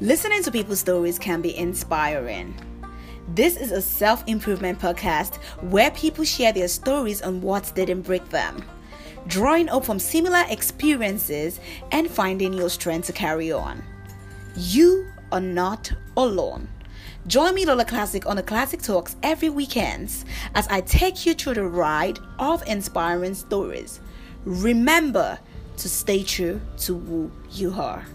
Listening to people's stories can be inspiring. This is a self improvement podcast where people share their stories on what didn't break them, drawing up from similar experiences and finding your strength to carry on. You are not alone. Join me, Lola Classic, on the Classic Talks every weekends as I take you through the ride of inspiring stories. Remember to stay true to who you are.